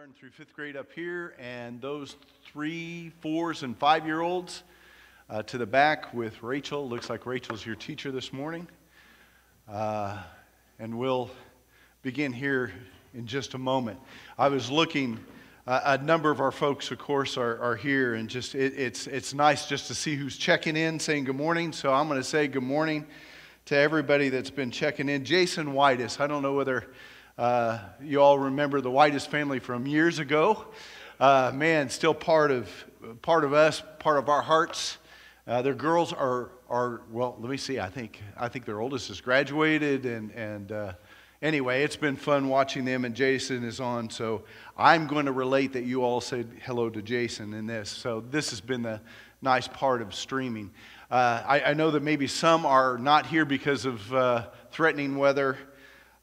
kindergarten through fifth grade up here, and those three, fours, and five year olds uh, to the back with Rachel. Looks like Rachel's your teacher this morning. Uh, and we'll begin here in just a moment. I was looking, uh, a number of our folks, of course, are, are here, and just it, it's, it's nice just to see who's checking in, saying good morning. So I'm going to say good morning to everybody that's been checking in. Jason Whitus, I don't know whether uh, you all remember the Whitus family from years ago. Uh, man, still part of, part of us, part of our hearts. Uh, their girls are, are, well, let me see, I think, I think their oldest has graduated. And, and uh, anyway, it's been fun watching them, and Jason is on. So I'm going to relate that you all said hello to Jason in this. So this has been the nice part of streaming. Uh, I, I, know that maybe some are not here because of uh, threatening weather.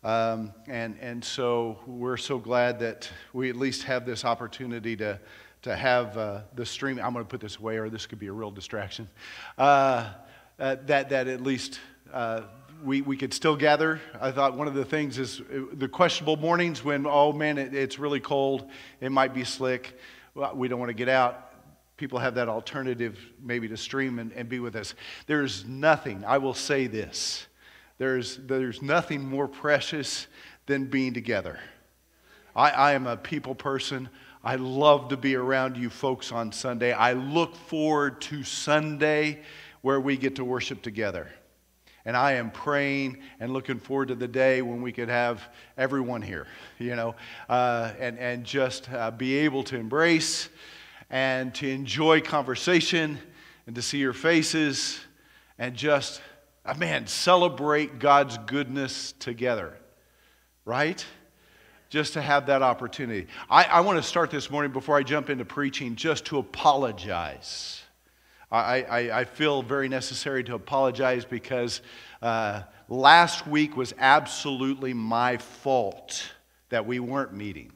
Um, and, and so we're so glad that we at least have this opportunity to, to have uh, the stream. I'm going to put this away, or this could be a real distraction. Uh, uh, that, that at least uh, we, we could still gather. I thought one of the things is uh, the questionable mornings when, oh man, it, it's really cold, it might be slick, we don't want to get out. People have that alternative maybe to stream and, and be with us. There's nothing, I will say this there's, there's nothing more precious than being together. I, I am a people person. I love to be around you folks on Sunday. I look forward to Sunday where we get to worship together. And I am praying and looking forward to the day when we could have everyone here, you know, uh, and, and just uh, be able to embrace and to enjoy conversation and to see your faces and just man, celebrate God's goodness together, right? Just to have that opportunity. I, I want to start this morning before I jump into preaching just to apologize. I, I, I feel very necessary to apologize because uh, last week was absolutely my fault that we weren't meeting.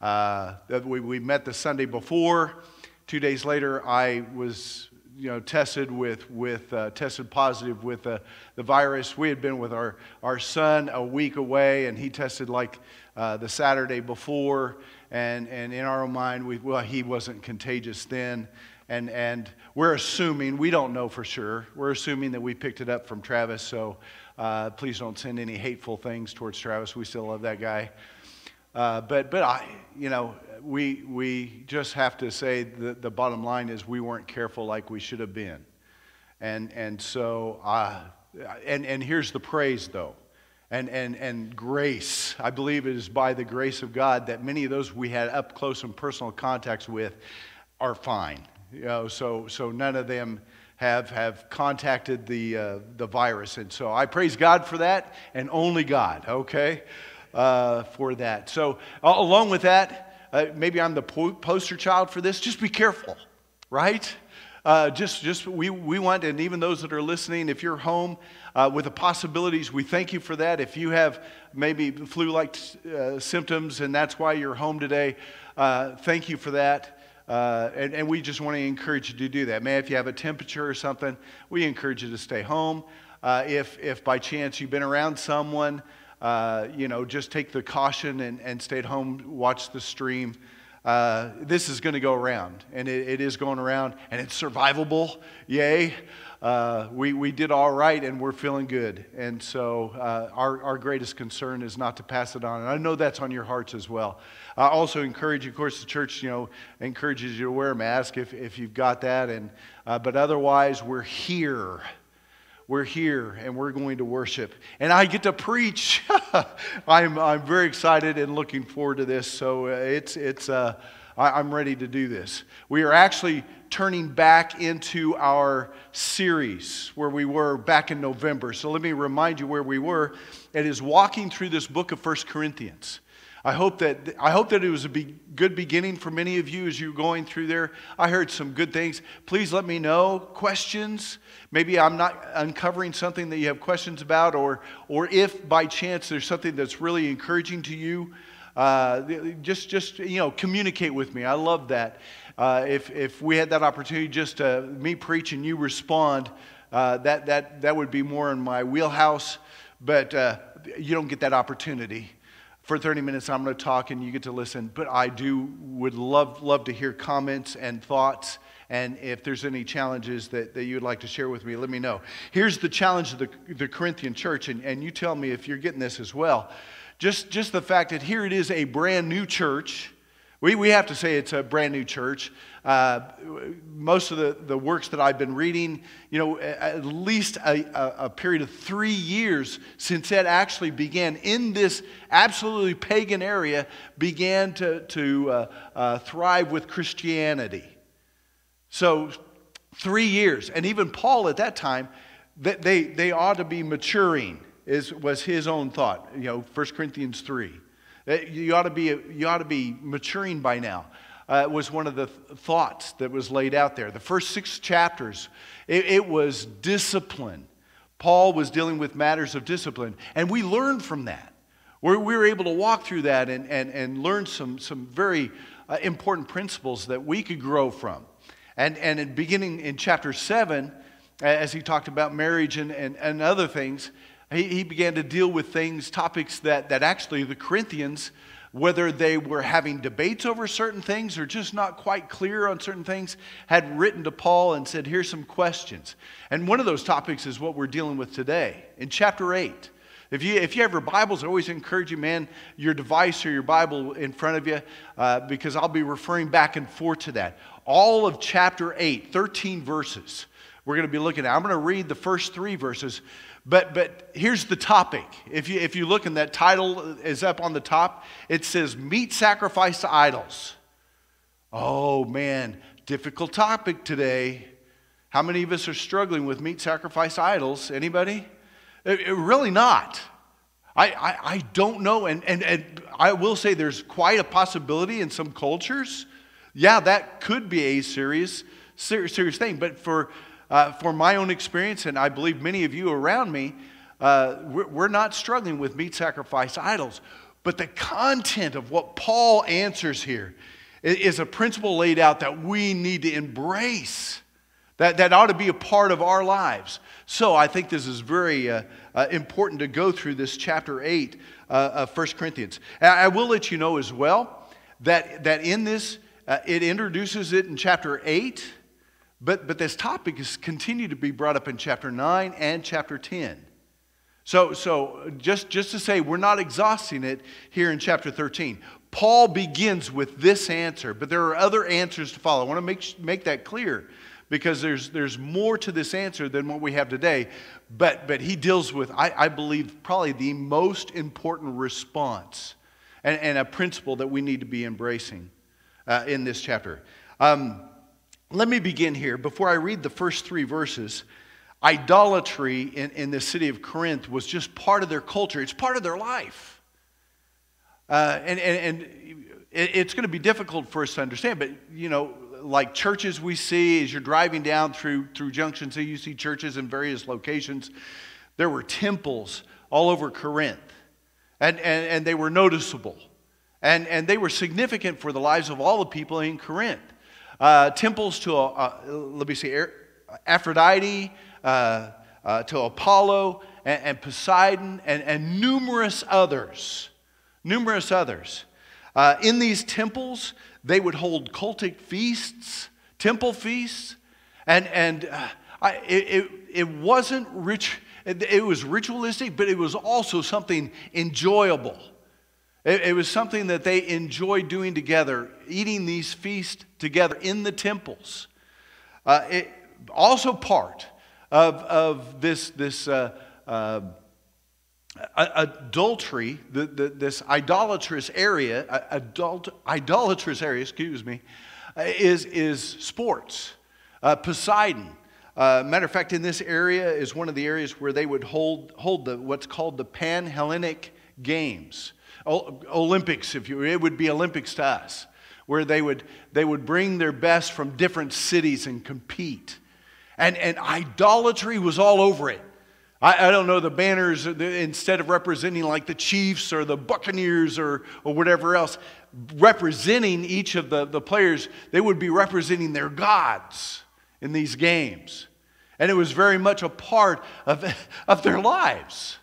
Uh, we, we met the Sunday before. Two days later, I was you know, tested with, with uh, tested positive with uh, the virus. We had been with our, our son a week away, and he tested like uh, the Saturday before. And, and in our mind, we, well, he wasn't contagious then. And, and we're assuming, we don't know for sure, we're assuming that we picked it up from Travis. So uh, please don't send any hateful things towards Travis. We still love that guy. Uh, but, but I, you know, we, we just have to say that the bottom line is we weren't careful like we should have been. And, and so, uh, and, and here's the praise though. And, and, and grace. I believe it is by the grace of God that many of those we had up close and personal contacts with are fine. You know, so, so none of them have, have contacted the, uh, the virus. And so I praise God for that and only God, okay, uh, for that. So, along with that, uh, maybe I'm the po- poster child for this. Just be careful, right? Uh, just, just we, we want, and even those that are listening, if you're home uh, with the possibilities, we thank you for that. If you have maybe flu-like uh, symptoms and that's why you're home today, uh, thank you for that. Uh, and, and, we just want to encourage you to do that. Man, if you have a temperature or something, we encourage you to stay home. if, if by chance you've been around someone uh, you know, just take the caution and, and stay at home, watch the stream. Uh, this is going to go around, and it, it is going around, and it's survivable. Yay. Uh, we, we did all right, and we're feeling good. And so, uh, our, our greatest concern is not to pass it on. And I know that's on your hearts as well. I also encourage, of course, the church, you know, encourages you to wear a mask if, if you've got that. And, uh, but otherwise, we're here we're here and we're going to worship. And I get to preach. I'm, I'm very excited and looking forward to this. So uh, it's, it's, uh, I, I'm ready to do this. We are actually turning back into our series where we were back in November. So let me remind you where we were. It is walking through this book of First Corinthians. I hope that, I hope that it was a be, good beginning for many of you as you're going through there. I heard some good things. Please let me know questions. Maybe I'm not uncovering something that you have questions about, or, or if by chance there's something that's really encouraging to you, uh, just, just you know, communicate with me. I love that. Uh, if, if we had that opportunity just to me preach and you respond, uh, that, that, that would be more in my wheelhouse, but uh, you don't get that opportunity for 30 minutes. I'm going to talk and you get to listen. But I do would love, love to hear comments and thoughts. And if there's any challenges that, that you would like to share with me, let me know. Here's the challenge of the, the Corinthian church, and, and you tell me if you're getting this as well. Just, just the fact that here it is a brand new church. We, we have to say it's a brand new church. Uh, most of the, the works that I've been reading, you know, at least a, a, a period of three years since it actually began in this absolutely pagan area, began to, to uh, uh, thrive with Christianity. So, three years. And even Paul at that time, they, they ought to be maturing is, was his own thought. You know, 1 Corinthians 3. You ought to be, you ought to be maturing by now. Uh, was one of the th- thoughts that was laid out there. The first six chapters, it, it was discipline. Paul was dealing with matters of discipline, and we learned from that. We're, we were able to walk through that and, and, and learn some, some very uh, important principles that we could grow from. And, and in beginning in chapter 7, as he talked about marriage and, and, and other things, he, he began to deal with things, topics that, that actually the Corinthians, whether they were having debates over certain things or just not quite clear on certain things, had written to Paul and said, Here's some questions. And one of those topics is what we're dealing with today. In chapter 8, if you, if you have your Bibles, I always encourage you, man, your device or your Bible in front of you, uh, because I'll be referring back and forth to that. All of chapter 8, 13 verses, we're going to be looking at. I'm going to read the first three verses, but, but here's the topic. If you, if you look and that title is up on the top, it says Meat Sacrifice to Idols. Oh man, difficult topic today. How many of us are struggling with meat sacrifice idols? Anybody? It, it, really not. I, I, I don't know. And, and, and I will say there's quite a possibility in some cultures. Yeah, that could be a serious, serious, serious thing. But for uh, for my own experience, and I believe many of you around me, uh, we're, not struggling with meat sacrifice idols. But the content of what Paul answers here is a principle laid out that we need to embrace, that, that ought to be a part of our lives. So I think this is very uh, uh, important to go through this chapter 8 uh, of 1 Corinthians. And I will let you know as well that, that in this, uh, it introduces it in chapter 8 but, but this topic is continued to be brought up in chapter 9 and chapter 10. So, so just, just to say, we're not exhausting it here in chapter 13. Paul begins with this answer, but there are other answers to follow. I want to make, make that clear because there's, there's more to this answer than what we have today. But, but he deals with, I, I believe, probably the most important response and, and a principle that we need to be embracing uh, in this chapter. Um, let me begin here. Before I read the first three verses, idolatry in, in the city of Corinth was just part of their culture, it's part of their life. Uh, and, and, and it's going to be difficult for us to understand, but you know, like churches we see as you're driving down through, through junctions, so you see churches in various locations. There were temples all over Corinth, and, and, and they were noticeable. And, and they were significant for the lives of all the people in Corinth uh, temples to, uh, let me see, Aphrodite, uh, uh, to Apollo, and, and Poseidon, and, and, numerous others. Numerous others. Uh, in these temples, they would hold cultic feasts, temple feasts, and, and uh, I, it, it wasn't rich, it was ritualistic, but it was also something enjoyable. It, it, was something that they enjoyed doing together, eating these feasts together in the temples. Uh, it, also part of, of this, this uh, uh, adultery, the, the, this idolatrous area, adult, idolatrous area, excuse me, is, is sports. Uh, Poseidon. Uh, matter of fact, in this area is one of the areas where they would hold, hold the, what's called the Pan Hellenic Games. Olympics, if you, it would be Olympics to us, where they would, they would bring their best from different cities and compete. And, and idolatry was all over it. I, I don't know, the banners, instead of representing like the Chiefs or the Buccaneers or, or whatever else, representing each of the, the players, they would be representing their gods in these games. And it was very much a part of, of their lives.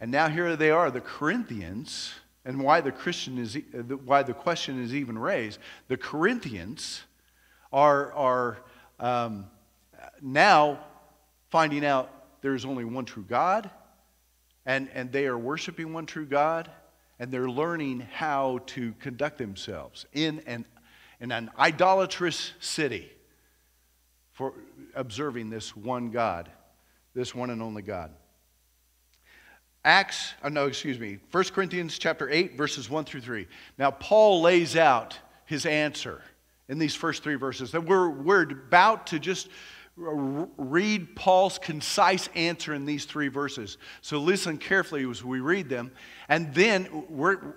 And now here they are, the Corinthians, and why the, Christian is, why the question is even raised, the Corinthians are, are um, now finding out there's only one true God, and, and they are worshiping one true God, and they're learning how to conduct themselves in an, in an idolatrous city for observing this one God, this one and only God. Acts, oh no, excuse me, 1 Corinthians chapter 8, verses 1 through 3. Now, Paul lays out his answer in these first three verses. That we're, we're about to just read Paul's concise answer in these three verses. So listen carefully as we read them. And then,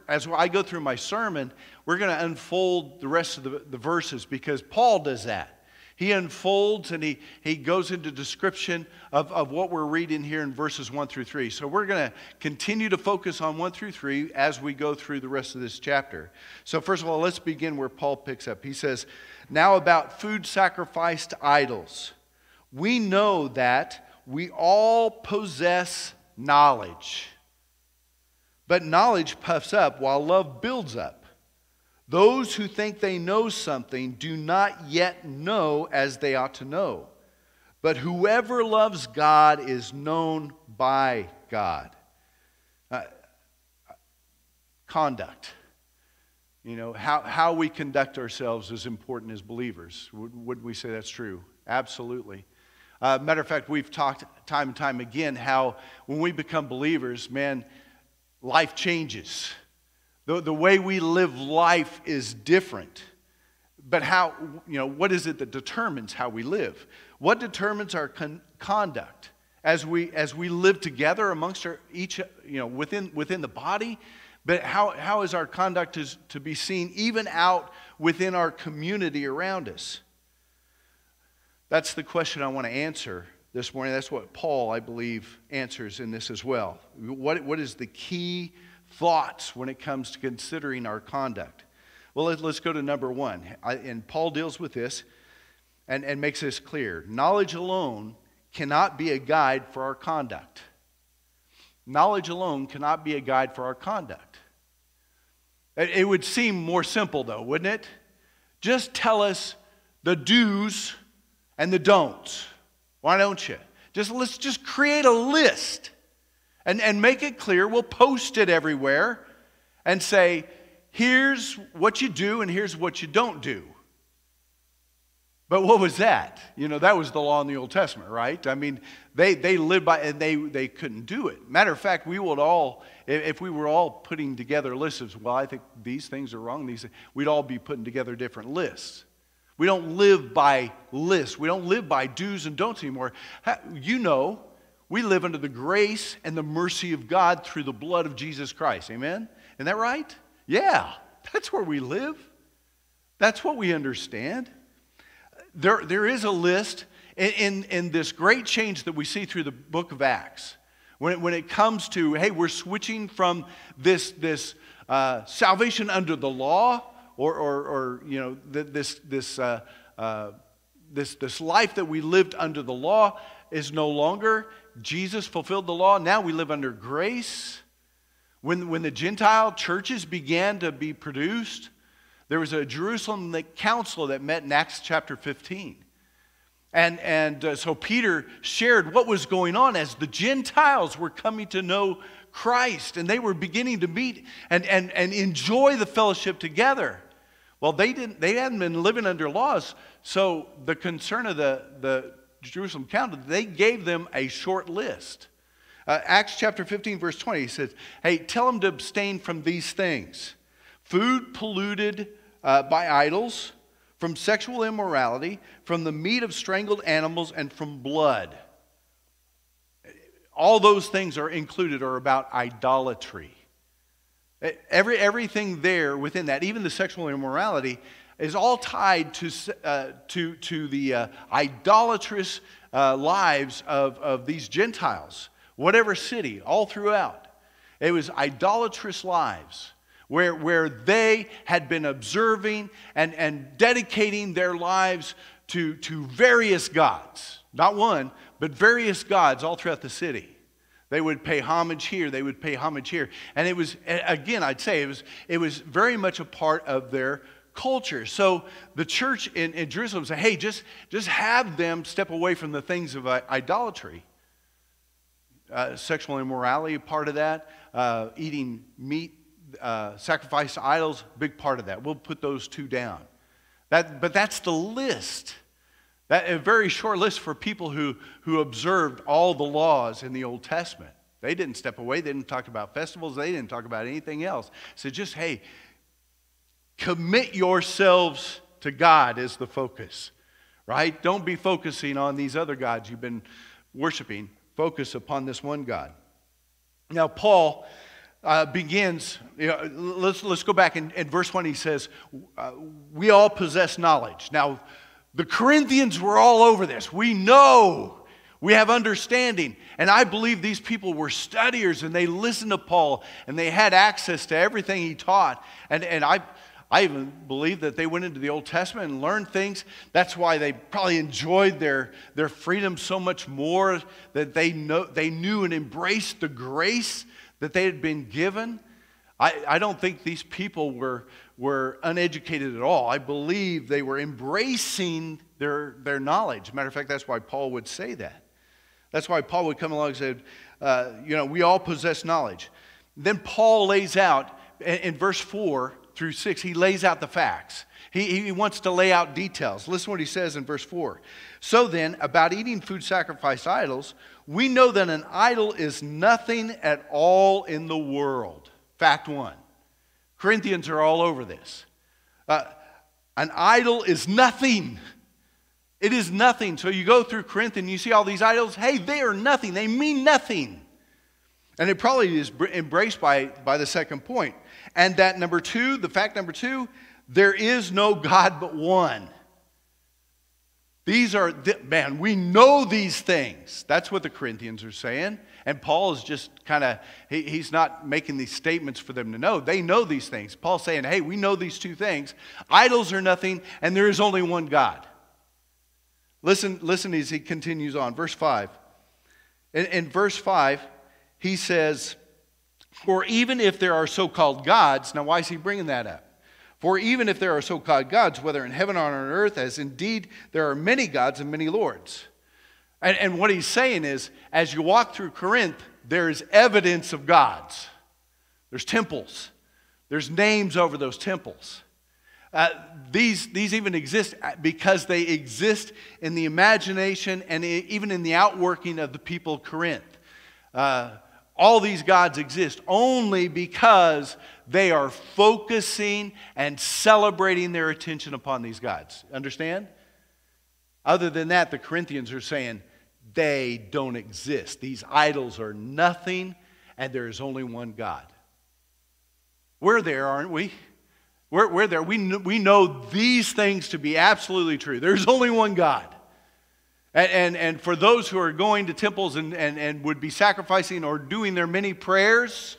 as I go through my sermon, we're going to unfold the rest of the, the verses because Paul does that. He unfolds and he, he goes into description of, of what we're reading here in verses 1 through 3. So we're going to continue to focus on 1 through 3 as we go through the rest of this chapter. So, first of all, let's begin where Paul picks up. He says, Now about food sacrificed idols. We know that we all possess knowledge. But knowledge puffs up while love builds up. Those who think they know something do not yet know as they ought to know. But whoever loves God is known by God. Uh, conduct. You know, how, how we conduct ourselves is important as believers. Wouldn't we say that's true? Absolutely. Uh, matter of fact, we've talked time and time again how when we become believers, man, life changes. The, the way we live life is different. But how, you know, what is it that determines how we live? What determines our con- conduct as we, as we live together amongst our, each, you know, within, within the body? But how, how is our conduct is, to be seen even out within our community around us? That's the question I want to answer this morning. That's what Paul, I believe, answers in this as well. What, what is the key thoughts when it comes to considering our conduct. Well, let's go to number one. and Paul deals with this and, and makes this clear. Knowledge alone cannot be a guide for our conduct. Knowledge alone cannot be a guide for our conduct. It would seem more simple, though, wouldn't it? Just tell us the do's and the don'ts. Why don't you? Just let's just create a list and, and make it clear. We'll post it everywhere and say, here's what you do and here's what you don't do. But what was that? You know, that was the law in the Old Testament, right? I mean, they, they lived by, and they, they couldn't do it. Matter of fact, we would all, if we were all putting together lists of, well, I think these things are wrong, these, we'd all be putting together different lists. We don't live by lists. We don't live by do's and don'ts anymore. You know, we live under the grace and the mercy of God through the blood of Jesus Christ. Amen? Isn't that right? Yeah, that's where we live. That's what we understand. There, there is a list in, in, in this great change that we see through the book of Acts. When it, when it comes to, hey, we're switching from this, this uh, salvation under the law or, or, or you know, this, this, uh, uh, this, this life that we lived under the law is no longer. Jesus fulfilled the law. Now we live under grace. When, when the Gentile churches began to be produced, there was a Jerusalem council that met in Acts chapter 15. And, and uh, so Peter shared what was going on as the Gentiles were coming to know Christ and they were beginning to meet and, and, and enjoy the fellowship together. Well, they, didn't, they hadn't been living under laws, so the concern of the, the Jerusalem Council, they gave them a short list. Uh, Acts chapter 15, verse 20, he says, Hey, tell them to abstain from these things food polluted uh, by idols, from sexual immorality, from the meat of strangled animals, and from blood. All those things are included or about idolatry. Every, everything there within that, even the sexual immorality, is all tied to, uh, to, to the uh, idolatrous uh, lives of, of these Gentiles, whatever city, all throughout. It was idolatrous lives where, where they had been observing and, and dedicating their lives to, to various gods. Not one, but various gods all throughout the city. They would pay homage here. They would pay homage here. And it was, again, I'd say it was, it was very much a part of their culture. So the church in, in Jerusalem said, hey, just, just have them step away from the things of idolatry. Uh, sexual immorality, part of that. Uh, eating meat, uh, sacrifice to idols, big part of that. We'll put those two down. That, but that's the list. That, a very short list for people who, who observed all the laws in the Old Testament. They didn't step away. They didn't talk about festivals. They didn't talk about anything else. So just, hey, commit yourselves to God as the focus, right? Don't be focusing on these other gods you've been worshiping. Focus upon this one God. Now, Paul uh, begins, you know, let's, let's go back in, in verse 1. He says, uh, We all possess knowledge. Now, the Corinthians were all over this. We know, we have understanding. And I believe these people were studiers and they listened to Paul and they had access to everything he taught. And, and I, I even believe that they went into the Old Testament and learned things. That's why they probably enjoyed their, their freedom so much more, that they, know, they knew and embraced the grace that they had been given. I, I don't think these people were, were uneducated at all. I believe they were embracing their, their knowledge. Matter of fact, that's why Paul would say that. That's why Paul would come along and say, uh, you know, we all possess knowledge. Then Paul lays out in, in verse 4 through 6, he lays out the facts. He, he wants to lay out details. Listen what he says in verse 4. So then, about eating food sacrificed idols, we know that an idol is nothing at all in the world. Fact one. Corinthians are all over this. Uh, an idol is nothing. It is nothing. So you go through Corinthians, you see all these idols. Hey, they are nothing. They mean nothing. And it probably is embraced by, by the second point. And that number two, the fact number two, there is no God but one. These are, man, we know these things. That's what the Corinthians are saying. And Paul is just kind of, he, he's not making these statements for them to know. They know these things. Paul's saying, hey, we know these two things. Idols are nothing, and there is only one God. Listen, listen as he continues on. Verse 5. In, in verse 5, he says, For even if there are so called gods, now why is he bringing that up? For even if there are so called gods, whether in heaven or on earth, as indeed there are many gods and many lords. And, and what he's saying is, as you walk through Corinth, there is evidence of gods. There's temples, there's names over those temples. Uh, these, these even exist because they exist in the imagination and even in the outworking of the people of Corinth. Uh, all these gods exist only because they are focusing and celebrating their attention upon these gods. Understand? Other than that, the Corinthians are saying they don't exist. These idols are nothing, and there is only one God. We're there, aren't we? We're, we're there. We, we know these things to be absolutely true. There's only one God. And, and, and for those who are going to temples and, and, and would be sacrificing or doing their many prayers,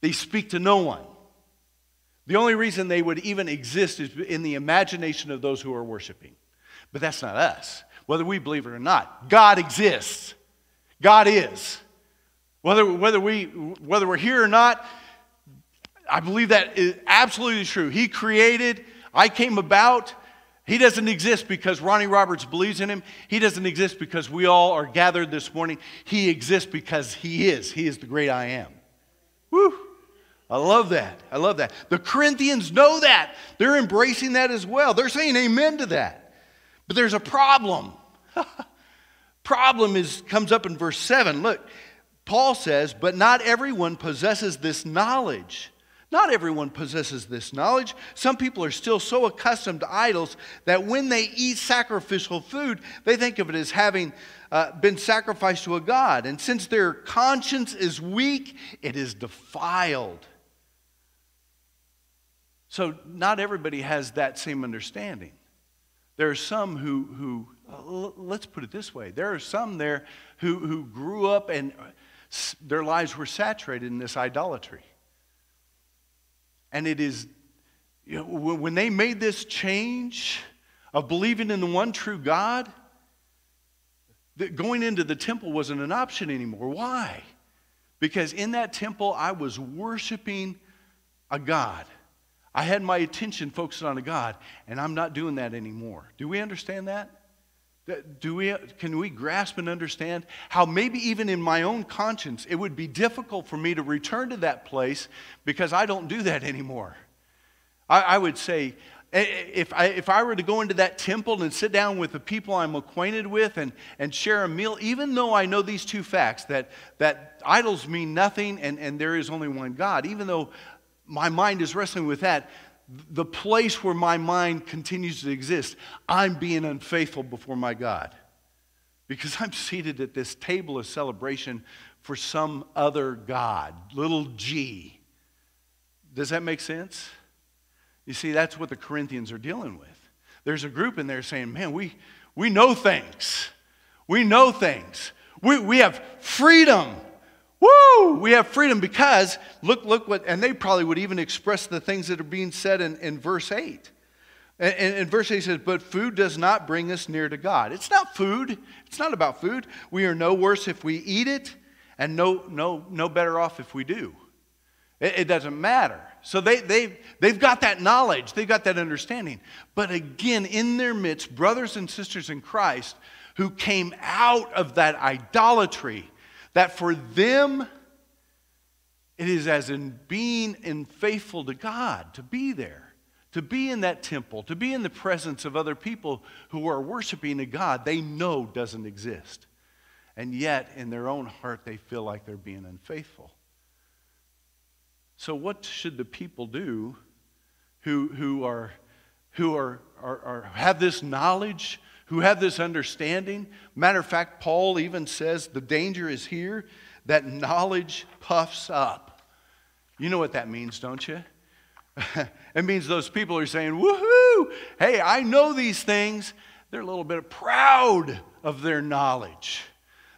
they speak to no one. The only reason they would even exist is in the imagination of those who are worshiping. But that's not us, whether we believe it or not. God exists. God is. Whether, whether, we, whether we're here or not, I believe that is absolutely true. He created, I came about. He doesn't exist because Ronnie Roberts believes in him. He doesn't exist because we all are gathered this morning. He exists because He is. He is the great I am. Woo! I love that. I love that. The Corinthians know that. They're embracing that as well. They're saying amen to that. But there's a problem. problem is comes up in verse 7. Look, Paul says, "But not everyone possesses this knowledge." Not everyone possesses this knowledge. Some people are still so accustomed to idols that when they eat sacrificial food, they think of it as having uh, been sacrificed to a god. And since their conscience is weak, it is defiled. So, not everybody has that same understanding. There are some who, who uh, let's put it this way there are some there who, who grew up and their lives were saturated in this idolatry. And it is, you know, when they made this change of believing in the one true God, that going into the temple wasn't an option anymore. Why? Because in that temple, I was worshiping a God. I had my attention focused on a God, and I'm not doing that anymore. Do we understand that? Do we, can we grasp and understand how maybe even in my own conscience it would be difficult for me to return to that place because I don't do that anymore? I, I would say, eh, eh, if I, if I were to go into that temple and sit down with the people I'm acquainted with and, and share a meal, even though I know these two facts that, that idols mean nothing and, and there is only one God, even though my mind is wrestling with that, the place where my mind continues to exist, I'm being unfaithful before my God. Because I'm seated at this table of celebration for some other God, little g. Does that make sense? You see, that's what the Corinthians are dealing with. There's a group in there saying, man, we, we know things. We know things. We, we have freedom. Woo! We have freedom because look, look what, and they probably would even express the things that are being said in, in verse 8. And, and, and verse 8 says, But food does not bring us near to God. It's not food. It's not about food. We are no worse if we eat it, and no, no, no better off if we do. It, it doesn't matter. So they, they, they've got that knowledge, they've got that understanding. But again, in their midst, brothers and sisters in Christ who came out of that idolatry that for them, it is as in being unfaithful to God to be there, to be in that temple, to be in the presence of other people who are worshiping a God they know doesn't exist. And yet, in their own heart, they feel like they're being unfaithful. So, what should the people do who, who, are, who are, are, are have this knowledge who have this understanding. Matter of fact, Paul even says the danger is here that knowledge puffs up. You know what that means, don't you? it means those people are saying, woohoo, hey, I know these things. They're a little bit proud of their knowledge.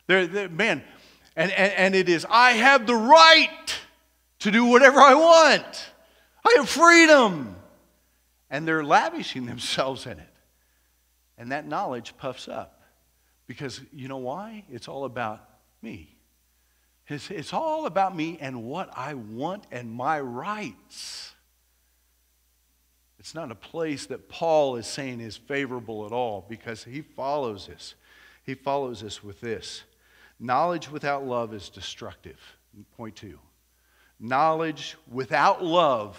They're, they're man, and, and, and it is, I have the right to do whatever I want. I have freedom. And they're lavishing themselves in it. And that knowledge puffs up. Because you know why? It's all about me. It's, it's all about me and what I want and my rights. It's not a place that Paul is saying is favorable at all because he follows this. He follows this with this knowledge without love is destructive. Point two. Knowledge without love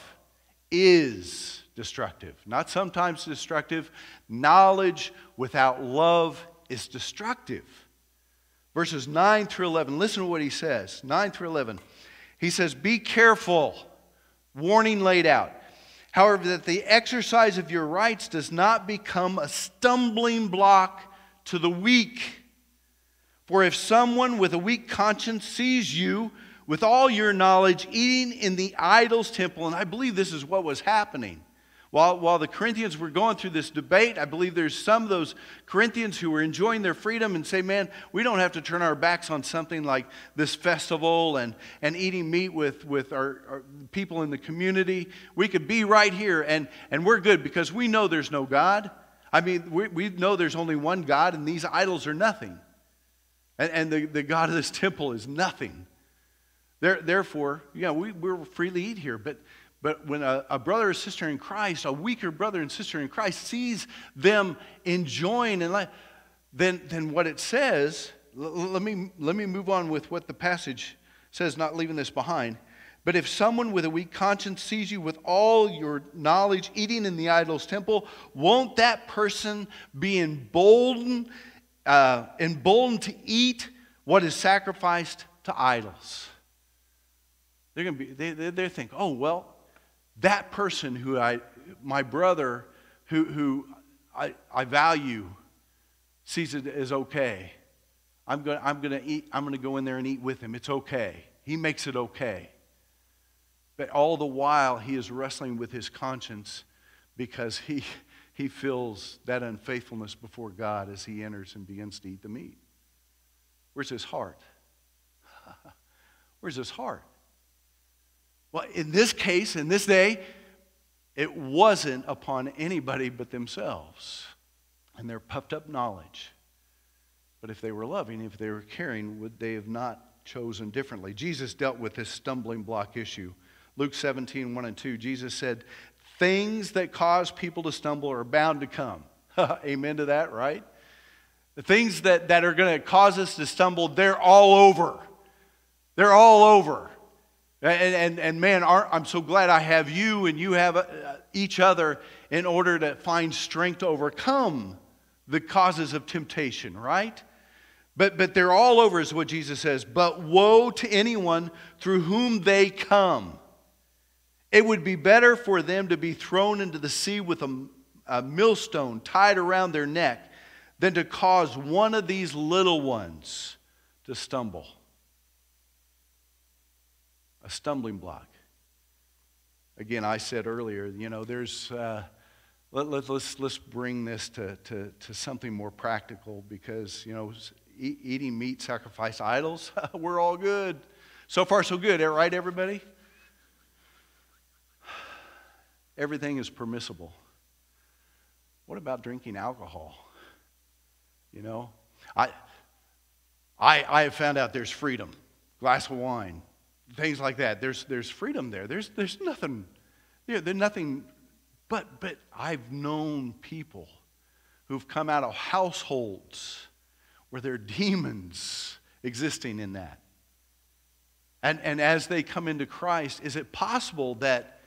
is destructive. Not sometimes destructive. Knowledge without love is destructive. Verses 9 through 11. Listen to what he says 9 through 11. He says, Be careful. Warning laid out. However, that the exercise of your rights does not become a stumbling block to the weak. For if someone with a weak conscience sees you with all your knowledge eating in the idol's temple, and I believe this is what was happening. While, while the Corinthians were going through this debate, I believe there's some of those Corinthians who were enjoying their freedom and say, man, we don't have to turn our backs on something like this festival and, and eating meat with, with our, our people in the community. We could be right here and, and we're good because we know there's no God. I mean, we, we know there's only one God and these idols are nothing. And, and the, the God of this temple is nothing. There, therefore, yeah, we, we're freely eat here, but but when a, a, brother or sister in Christ, a weaker brother and sister in Christ, sees them enjoying and life, then, then what it says, l- let, me, let me move on with what the passage says, not leaving this behind. But if someone with a weak conscience sees you with all your knowledge eating in the idol's temple, won't that person be emboldened, uh, emboldened to eat what is sacrificed to idols? They're going to be, they, they, they think, oh, well, that person who I, my brother, who, who I, I value, sees it as okay. I'm going I'm going to eat, I'm going to go in there and eat with him. It's okay. He makes it okay. But all the while, he is wrestling with his conscience because he, he feels that unfaithfulness before God as he enters and begins to eat the meat. Where's his heart? Where's his heart? Well, in this case, in this day, it wasn't upon anybody but themselves and their puffed up knowledge. But if they were loving, if they were caring, would they have not chosen differently? Jesus dealt with this stumbling block issue. Luke 17, 1 and 2, Jesus said, Things that cause people to stumble are bound to come. Amen to that, right? The things that, that are going to cause us to stumble, they're all over. They're all over. And, and, and man, I'm so glad I have you and you have uh, each other in order to find strength to overcome the causes of temptation, right? But, but they're all over, is what Jesus says. But woe to anyone through whom they come. It would be better for them to be thrown into the sea with a, a millstone tied around their neck than to cause one of these little ones to stumble. A stumbling block. Again, I said earlier, you know, there's. Uh, let, let, let's, let's bring this to, to, to something more practical because, you know, eat, eating meat, sacrifice idols, we're all good. So far, so good, right, everybody? Everything is permissible. What about drinking alcohol? You know, I, I, I have found out there's freedom. Glass of wine, things like that. There's, there's freedom there. There's, there's nothing, you there's nothing, but, but I've known people who've come out of households where there are demons existing in that. And, and as they come into Christ, is it possible that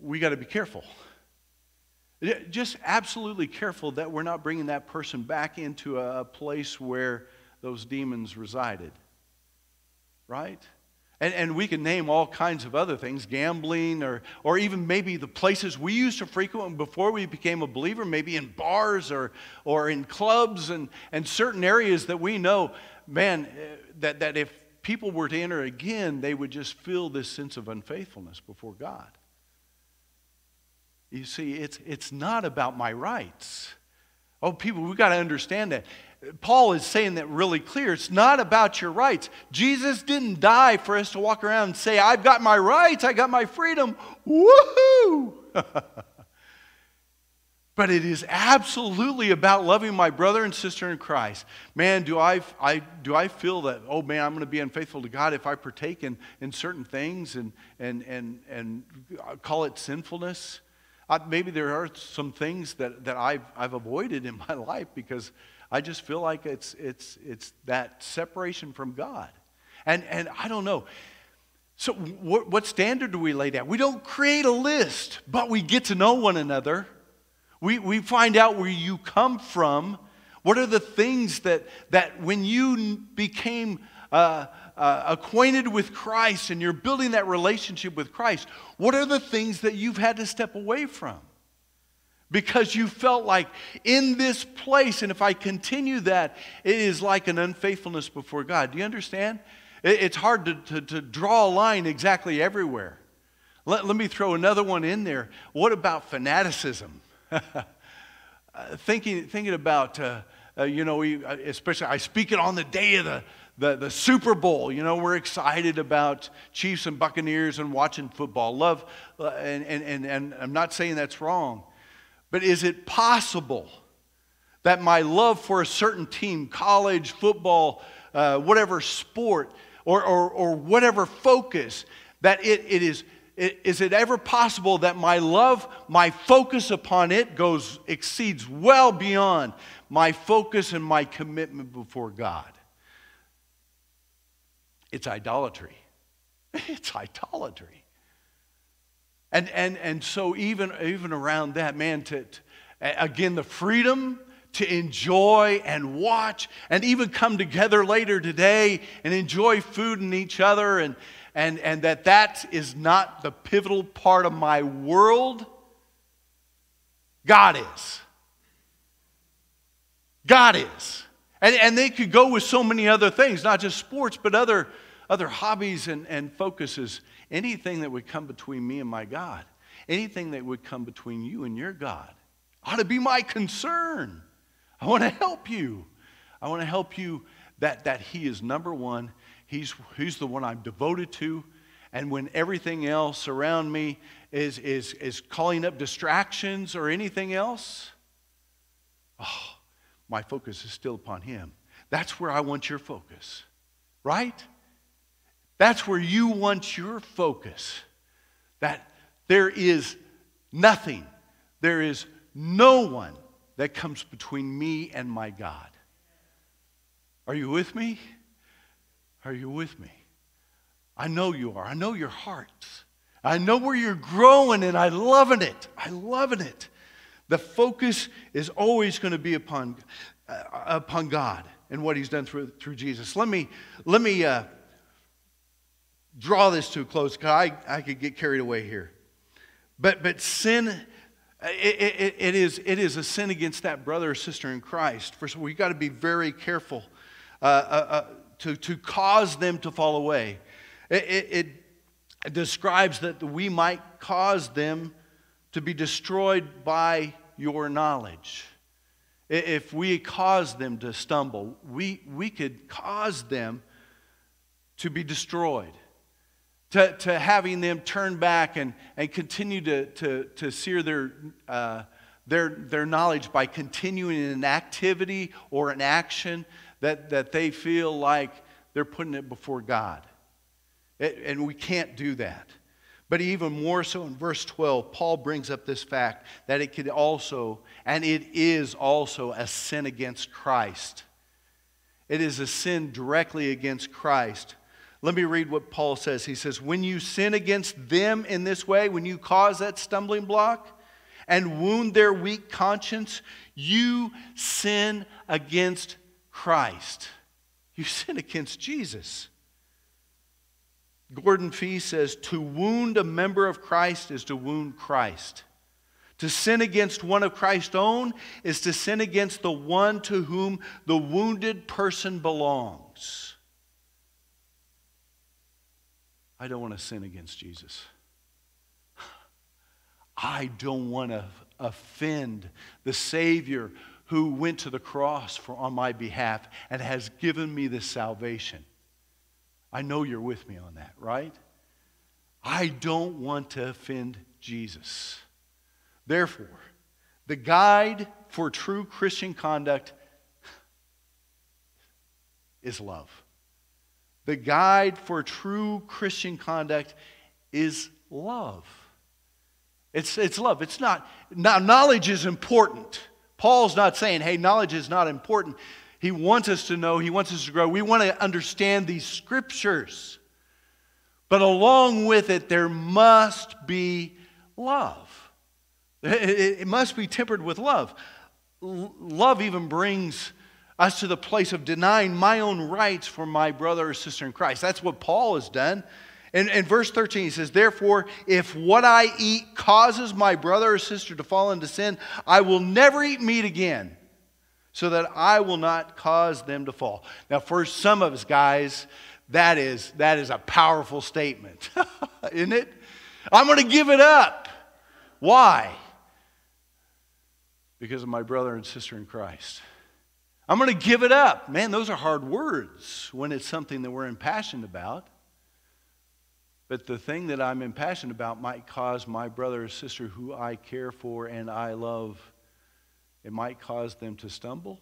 we got to be careful? Just absolutely careful that we're not bringing that person back into a place where those demons resided. Right? And, and we can name all kinds of other things gambling, or, or even maybe the places we used to frequent before we became a believer, maybe in bars or, or in clubs and, and certain areas that we know, man, eh, that, that if people were to enter again, they would just feel this sense of unfaithfulness before God. You see, it's, it's not about my rights. Oh, people, we've got to understand that. Paul is saying that really clear. It's not about your rights. Jesus didn't die for us to walk around and say, I've got my rights, I got my freedom. Woohoo! but it is absolutely about loving my brother and sister in Christ. Man, do I, I, do I feel that, oh man, I'm going to be unfaithful to God if I partake in, in certain things and, and, and, and call it sinfulness? Uh, maybe there are some things that, that I've, I've avoided in my life because I just feel like it's, it's, it's that separation from God. And, and I don't know. So, what, what standard do we lay down? We don't create a list, but we get to know one another. We, we find out where you come from. What are the things that, that when you became uh, uh, acquainted with Christ and you're building that relationship with Christ, what are the things that you've had to step away from? Because you felt like in this place, and if I continue that, it is like an unfaithfulness before God. Do you understand? It's hard to, to, to draw a line exactly everywhere. Let, let me throw another one in there. What about fanaticism? Uh, thinking, thinking about, uh, uh, you know, uh, especially I speak it on the day of the, the, the Super Bowl. You know, we're excited about Chiefs and Buccaneers and watching football. Love, uh, and, and, and, and I'm not saying that's wrong. But is it possible that my love for a certain team, college, football, uh, whatever sport, or, or, or whatever focus, that it, it is, it, is it ever possible that my love, my focus upon it goes, exceeds well beyond my focus and my commitment before God? It's idolatry. It's idolatry. And, and, and so, even, even around that, man, to, to, again, the freedom to enjoy and watch and even come together later today and enjoy food and each other, and, and, and that that is not the pivotal part of my world. God is. God is. And, and they could go with so many other things, not just sports, but other, other hobbies and, and focuses anything that would come between me and my God, anything that would come between you and your God, ought to be my concern. I want to help you. I want to help you that, that He is number one. He's, he's the one I'm devoted to. And when everything else around me is, is, is calling up distractions or anything else, oh, my focus is still upon Him. That's where I want your focus, right? That's where you want your focus. That there is nothing, there is no one that comes between me and my God. Are you with me? Are you with me? I know you are. I know your hearts. I know where you're growing and I'm loving it. I'm loving it. The focus is always going to be upon, uh, upon God and what he's done through, through Jesus. Let me, let me uh, draw this to a close because I, I could get carried away here. But, but sin, it, it, it, is, it is a sin against that brother or sister in Christ. First of all, we've got to be very careful uh, uh, uh, to, to cause them to fall away. It, it describes that we might cause them to be destroyed by your knowledge. If we cause them to stumble, we, we could cause them to be destroyed to, to having them turn back and, and continue to, to, to sear their, uh, their, their knowledge by continuing in an activity or an action that, that they feel like they're putting it before God. It, and we can't do that. But even more so in verse 12, Paul brings up this fact that it could also, and it is also, a sin against Christ. It is a sin directly against Christ. Let me read what Paul says. He says, When you sin against them in this way, when you cause that stumbling block and wound their weak conscience, you sin against Christ. You sin against Jesus. Gordon Fee says, To wound a member of Christ is to wound Christ. To sin against one of Christ's own is to sin against the one to whom the wounded person belongs. I don't want to sin against Jesus. I don't want to offend the Savior who went to the cross for, on my behalf and has given me this salvation. I know you're with me on that, right? I don't want to offend Jesus. Therefore, the guide for true Christian conduct is love. The guide for true Christian conduct is love. It's, it's love. It's not, now, knowledge is important. Paul's not saying, hey, knowledge is not important. He wants us to know, he wants us to grow. We want to understand these scriptures. But along with it, there must be love. It, must be tempered with love. Love even brings us to the place of denying my own rights for my brother or sister in Christ. That's what Paul has done. In, in verse 13, he says, Therefore, if what I eat causes my brother or sister to fall into sin, I will never eat meat again, so that I will not cause them to fall. Now, for some of us guys, that is, that is a powerful statement, isn't it? I'm going to give it up. Why? Because of my brother and sister in Christ. I'm going to give it up. Man, those are hard words when it's something that we're impassioned about. But the thing that I'm impassioned about might cause my brother or sister who I care for and I love, it might cause them to stumble.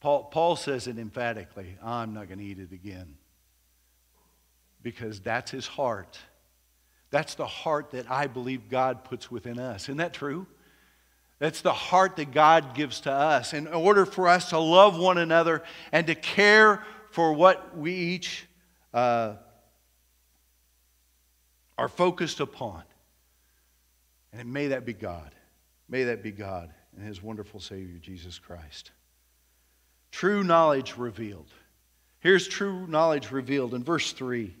Paul, Paul says it emphatically I'm not going to eat it again. Because that's his heart. That's the heart that I believe God puts within us. Isn't that true? That's the heart that God gives to us. In order for us to love one another and to care for what we each uh, are focused upon. And may that be God. May that be God and His wonderful Savior, Jesus Christ. True knowledge revealed. Here's true knowledge revealed in verse 3.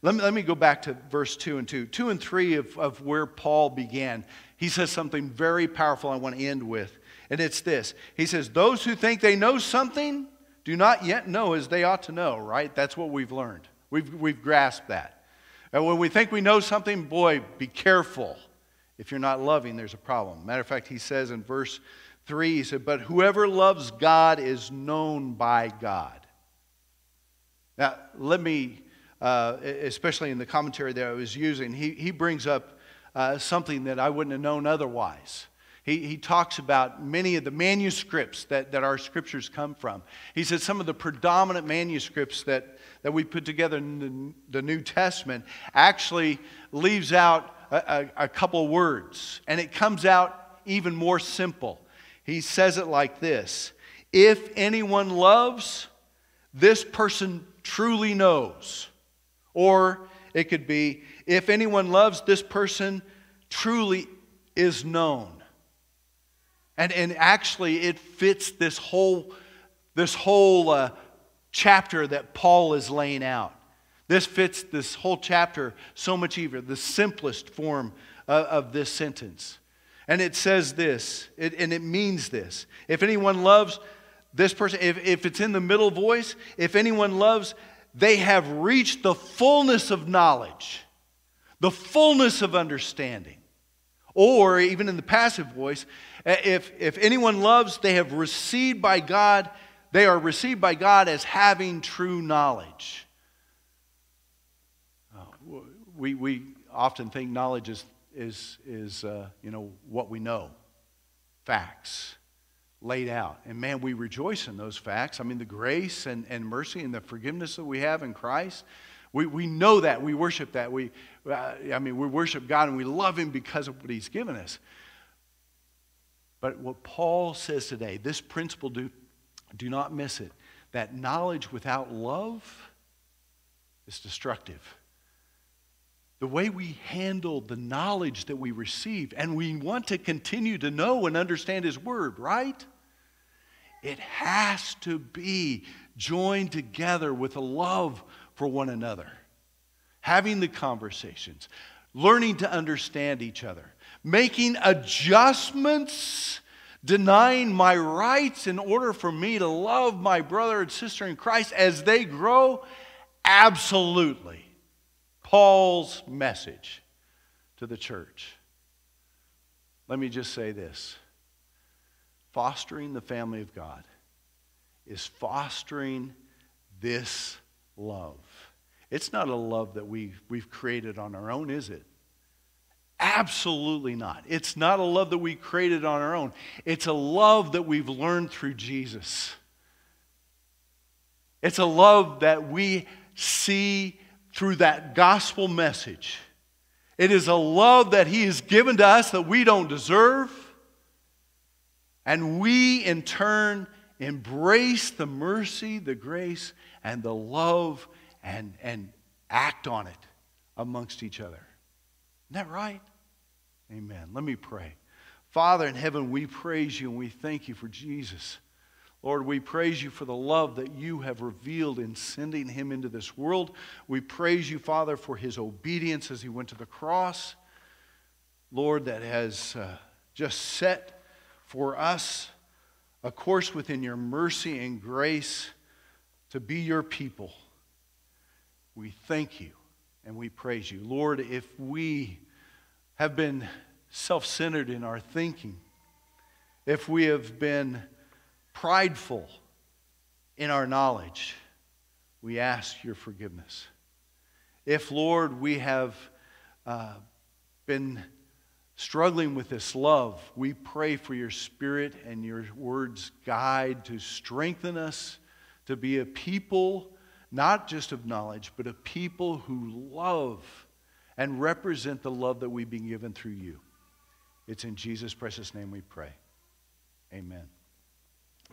Let me, let me go back to verse 2 and 2. 2 and 3 of, of where Paul began he says something very powerful I want to end with. And it's this He says, Those who think they know something do not yet know as they ought to know, right? That's what we've learned. We've, we've grasped that. And when we think we know something, boy, be careful. If you're not loving, there's a problem. Matter of fact, he says in verse 3, he said, But whoever loves God is known by God. Now, let me, uh, especially in the commentary that I was using, he, he brings up uh, something that I wouldn't have known otherwise. He, he talks about many of the manuscripts that, that our scriptures come from. He says some of the predominant manuscripts that, that we put together in the, the New Testament actually leaves out a, a, a couple words, and it comes out even more simple. He says it like this If anyone loves, this person truly knows. Or it could be, if anyone loves, this person truly is known. And, and actually, it fits this whole, this whole uh, chapter that Paul is laying out. This fits this whole chapter so much easier, the simplest form of, of this sentence. And it says this, it, and it means this. If anyone loves this person, if, if it's in the middle voice, if anyone loves, they have reached the fullness of knowledge, the fullness of understanding. Or even in the passive voice, if, if anyone loves, they have received by God, they are received by God as having true knowledge. Uh, we, we often think knowledge is, is, is uh, you know, what we know, facts laid out. And man, we rejoice in those facts. I mean, the grace and, and mercy and the forgiveness that we have in Christ. We, we know that. We worship that. We, uh, I mean, we worship God and we love Him because of what He's given us. But what Paul says today, this principle, do, do not miss it, that knowledge without love is destructive. The way we handle the knowledge that we receive, and we want to continue to know and understand His Word, right? It has to be joined together with a love for one another. Having the conversations, learning to understand each other, making adjustments, denying my rights in order for me to love my brother and sister in Christ as they grow? Absolutely. Paul's message to the church. Let me just say this fostering the family of God is fostering this love. It's not a love that we, we've created on our own, is it? Absolutely not. It's not a love that we created on our own. It's a love that we've learned through Jesus. It's a love that we see through that gospel message. It is a love that He has given to us that we don't deserve. And we, in turn, embrace the mercy, the grace, and the love and, and act on it amongst each other. Isn't that right? Amen. Let me pray. Father in heaven, we praise you and we thank you for Jesus. Lord, we praise you for the love that you have revealed in sending him into this world. We praise you, Father, for his obedience as he went to the cross. Lord, that has uh, just set for us a course within your mercy and grace to be your people. We thank you and we praise you. Lord, if we have been self centered in our thinking, if we have been prideful in our knowledge, we ask your forgiveness. If, Lord, we have uh, been struggling with this love, we pray for your spirit and your words guide to strengthen us to be a people, not just of knowledge, but a people who love and represent the love that we've been given through you. It's in Jesus' precious name we pray. Amen.